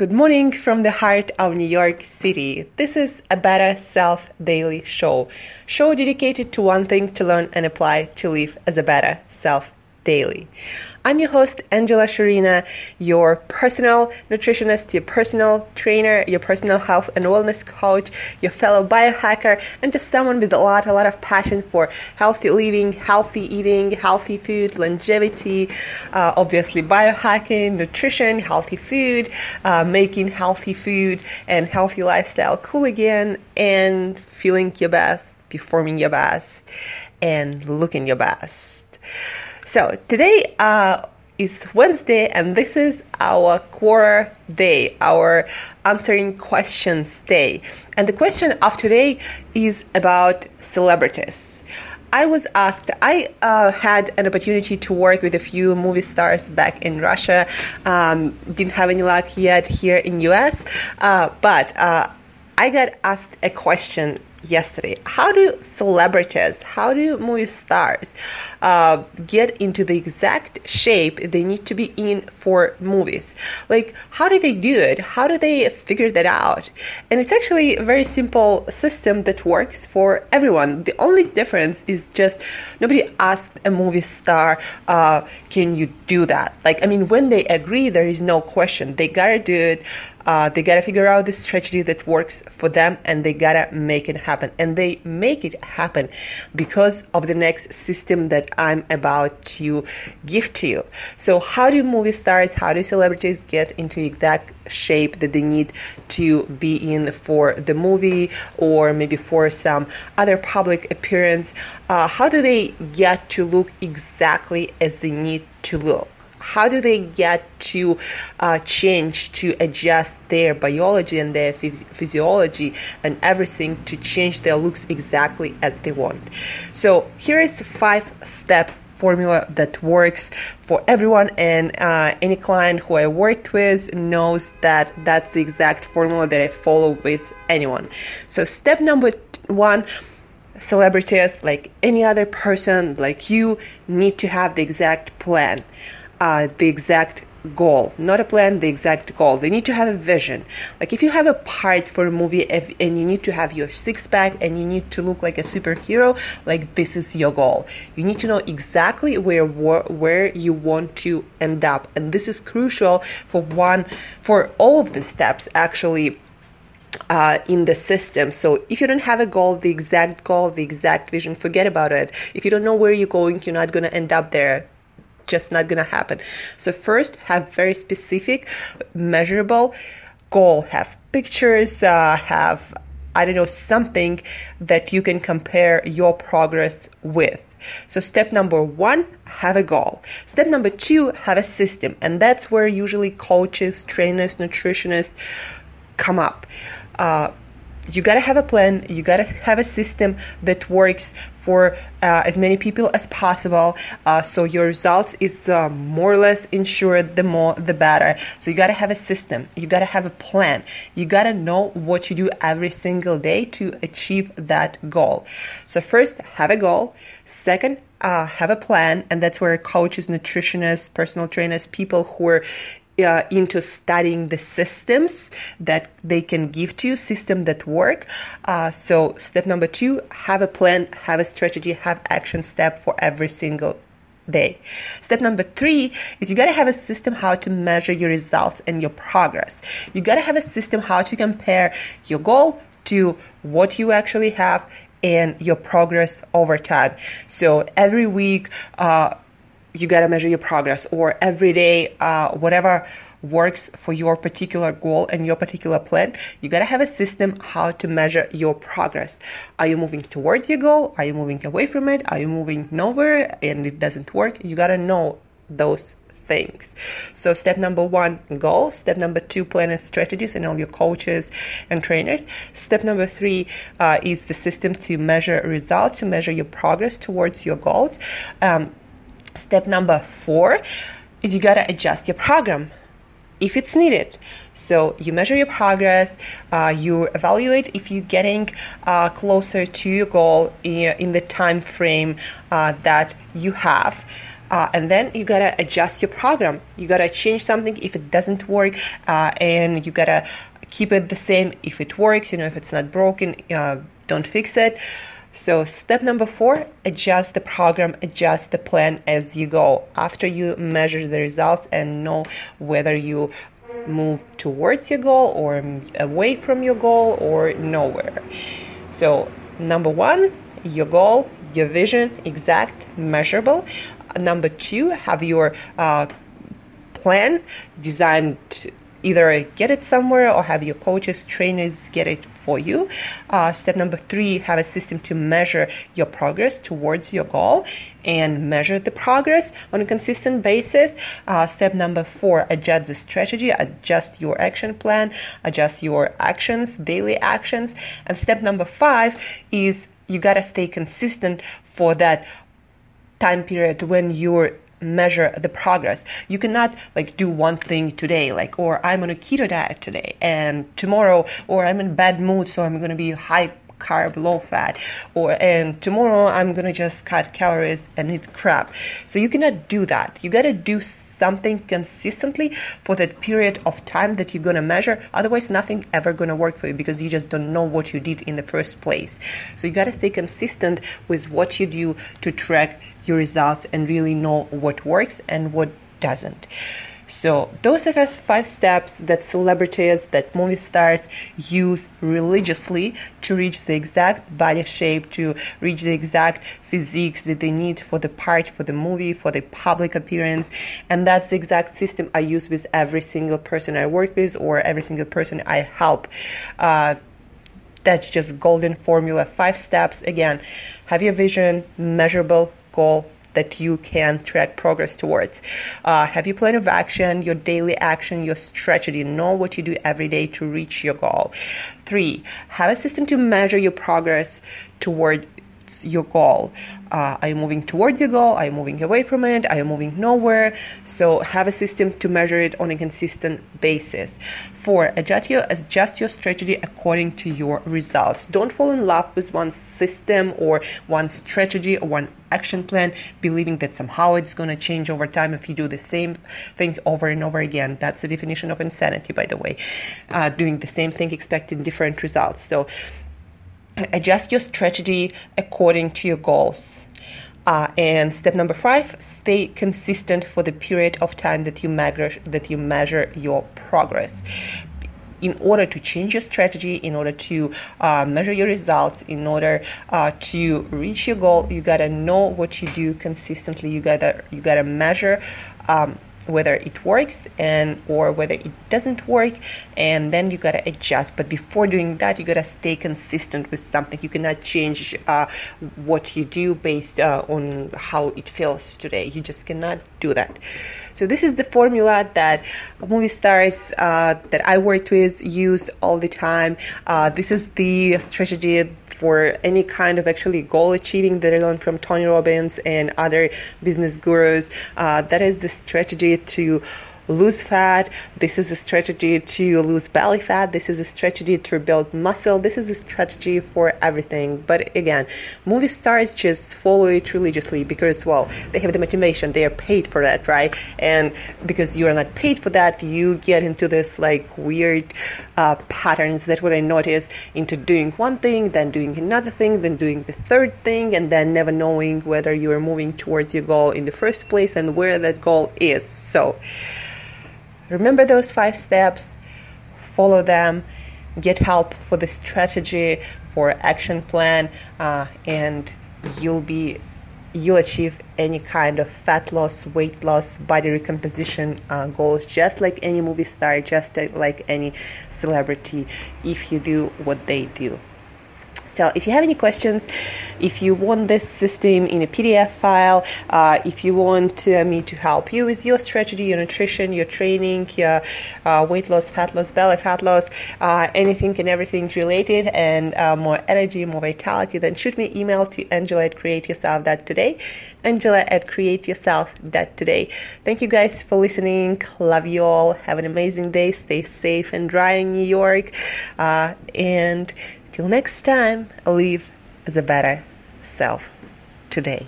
Good morning from the heart of New York City. This is a Better Self Daily Show. Show dedicated to one thing to learn and apply to live as a better self daily. I'm your host, Angela Sharina, your personal nutritionist, your personal trainer, your personal health and wellness coach, your fellow biohacker, and just someone with a lot, a lot of passion for healthy living, healthy eating, healthy food, longevity, uh, obviously biohacking, nutrition, healthy food, uh, making healthy food and healthy lifestyle cool again, and feeling your best, performing your best, and looking your best. So today uh, is Wednesday, and this is our Quora day, our answering questions day. And the question of today is about celebrities. I was asked, I uh, had an opportunity to work with a few movie stars back in Russia. Um, didn't have any luck yet here in US, uh, but uh, I got asked a question yesterday. How do celebrities, how do movie stars uh, get into the exact shape they need to be in for movies? Like, how do they do it? How do they figure that out? And it's actually a very simple system that works for everyone. The only difference is just nobody asked a movie star, uh, can you do that? Like, I mean, when they agree, there is no question. They gotta do it uh, they gotta figure out the strategy that works for them and they gotta make it happen. And they make it happen because of the next system that I'm about to give to you. So, how do movie stars, how do celebrities get into exact shape that they need to be in for the movie or maybe for some other public appearance? Uh, how do they get to look exactly as they need to look? How do they get to uh, change to adjust their biology and their phys- physiology and everything to change their looks exactly as they want? So here is five step formula that works for everyone and uh, any client who i worked with knows that that's the exact formula that i follow with anyone. So step number one celebrities like any other person like you need to have the exact plan uh, the exact goal, not a plan, the exact goal. They need to have a vision. Like if you have a part for a movie if, and you need to have your six pack and you need to look like a superhero, like this is your goal. You need to know exactly where where you want to end up, and this is crucial for one for all of the steps actually. Uh, in the system. So if you don't have a goal, the exact goal, the exact vision, forget about it. If you don't know where you're going, you're not going to end up there just not gonna happen. So first, have very specific, measurable goal. Have pictures. Uh, have I don't know something that you can compare your progress with. So step number one, have a goal. Step number two, have a system, and that's where usually coaches, trainers, nutritionists come up. Uh, you gotta have a plan you gotta have a system that works for uh, as many people as possible. Uh, so your results is uh, more or less ensured the more the better. So you gotta have a system. You gotta have a plan. You gotta know what you do every single day to achieve that goal. So first have a goal. Second uh, have a plan, and that's where coaches, nutritionists, personal trainers, people who are uh, into studying the systems that they can give to you, system that work. Uh, so step number two, have a plan, have a strategy, have action step for every single day. Step number three is you gotta have a system how to measure your results and your progress. You gotta have a system how to compare your goal to what you actually have and your progress over time. So every week, uh, you got to measure your progress or every day uh, whatever works for your particular goal and your particular plan you got to have a system how to measure your progress are you moving towards your goal are you moving away from it are you moving nowhere and it doesn't work you got to know those things. So step number one, goal. Step number two, plan and strategies and all your coaches and trainers. Step number three uh, is the system to measure results, to measure your progress towards your goals. Um, Step number four is you gotta adjust your program if it's needed. So you measure your progress, uh, you evaluate if you're getting uh, closer to your goal in, in the time frame uh, that you have. uh, and then you gotta adjust your program. You gotta change something if it doesn't work, uh, and you gotta keep it the same if it works. You know, if it's not broken, uh, don't fix it. So, step number four adjust the program, adjust the plan as you go. After you measure the results and know whether you move towards your goal or away from your goal or nowhere. So, number one, your goal, your vision, exact, measurable. Number two, have your uh, plan designed either get it somewhere or have your coaches, trainers get it for you. Uh, step number three, have a system to measure your progress towards your goal and measure the progress on a consistent basis. Uh, step number four, adjust the strategy, adjust your action plan, adjust your actions, daily actions. And step number five is you gotta stay consistent for that time period when you're measure the progress. You cannot like do one thing today, like, or I'm on a keto diet today, and tomorrow, or I'm in bad mood, so I'm going to be high carb, low fat, or and tomorrow I'm gonna just cut calories and eat crap. So you cannot do that. You gotta do something consistently for that period of time that you're going to measure. Otherwise, nothing ever going to work for you because you just don't know what you did in the first place. So you got to stay consistent with what you do to track your results and really know what works and what doesn't. So those are just five steps that celebrities, that movie stars use religiously to reach the exact body shape, to reach the exact physiques that they need for the part, for the movie, for the public appearance. And that's the exact system I use with every single person I work with or every single person I help. Uh, that's just golden formula, five steps. Again, have your vision, measurable goal, that you can track progress towards. Uh, have your plan of action, your daily action, your strategy. Know what you do every day to reach your goal. Three, have a system to measure your progress toward your goal. Uh, are you moving towards your goal? Are you moving away from it? Are you moving nowhere? So have a system to measure it on a consistent basis. Four, adjust your, adjust your strategy according to your results. Don't fall in love with one system or one strategy or one action plan, believing that somehow it's going to change over time if you do the same thing over and over again. That's the definition of insanity, by the way. Uh, doing the same thing, expecting different results. So adjust your strategy according to your goals. Uh, and step number five, stay consistent for the period of time that you measure that you measure your progress. In order to change your strategy, in order to uh, measure your results, in order uh, to reach your goal, you gotta know what you do consistently. You gotta you gotta measure. Um, whether it works and or whether it doesn't work and then you gotta adjust. But before doing that you gotta stay consistent with something. You cannot change uh, what you do based uh, on how it feels today. You just cannot do that. So this is the formula that movie stars uh, that i worked with used all the time. Uh, this is the strategy for any kind of actually goal achieving that I learned from Tony Robbins and other business gurus. Uh, that is the strategy to lose fat. This is a strategy to lose belly fat. This is a strategy to build muscle. This is a strategy for everything. But again, movie stars just follow it religiously because, well, they have the motivation. They are paid for that, right? And because you are not paid for that, you get into this like weird uh, patterns. That's what I noticed into doing one thing, then doing another thing, then doing the third thing, and then never knowing whether you are moving towards your goal in the first place and where that goal is. So, Remember those five steps, follow them, get help for the strategy, for action plan, uh, and you'll be you'll achieve any kind of fat loss, weight loss, body recomposition uh, goals, just like any movie star, just like any celebrity, if you do what they do. So if you have any questions, if you want this system in a PDF file, uh, if you want uh, me to help you with your strategy, your nutrition, your training, your uh, weight loss, fat loss, belly fat loss, uh, anything and everything related, and uh, more energy, more vitality, then shoot me an email to Angela at createyourself.today. Angela at createyourself.today. Thank you guys for listening. Love you all. Have an amazing day. Stay safe and dry in New York. Uh, and Till next time, live as a better self today.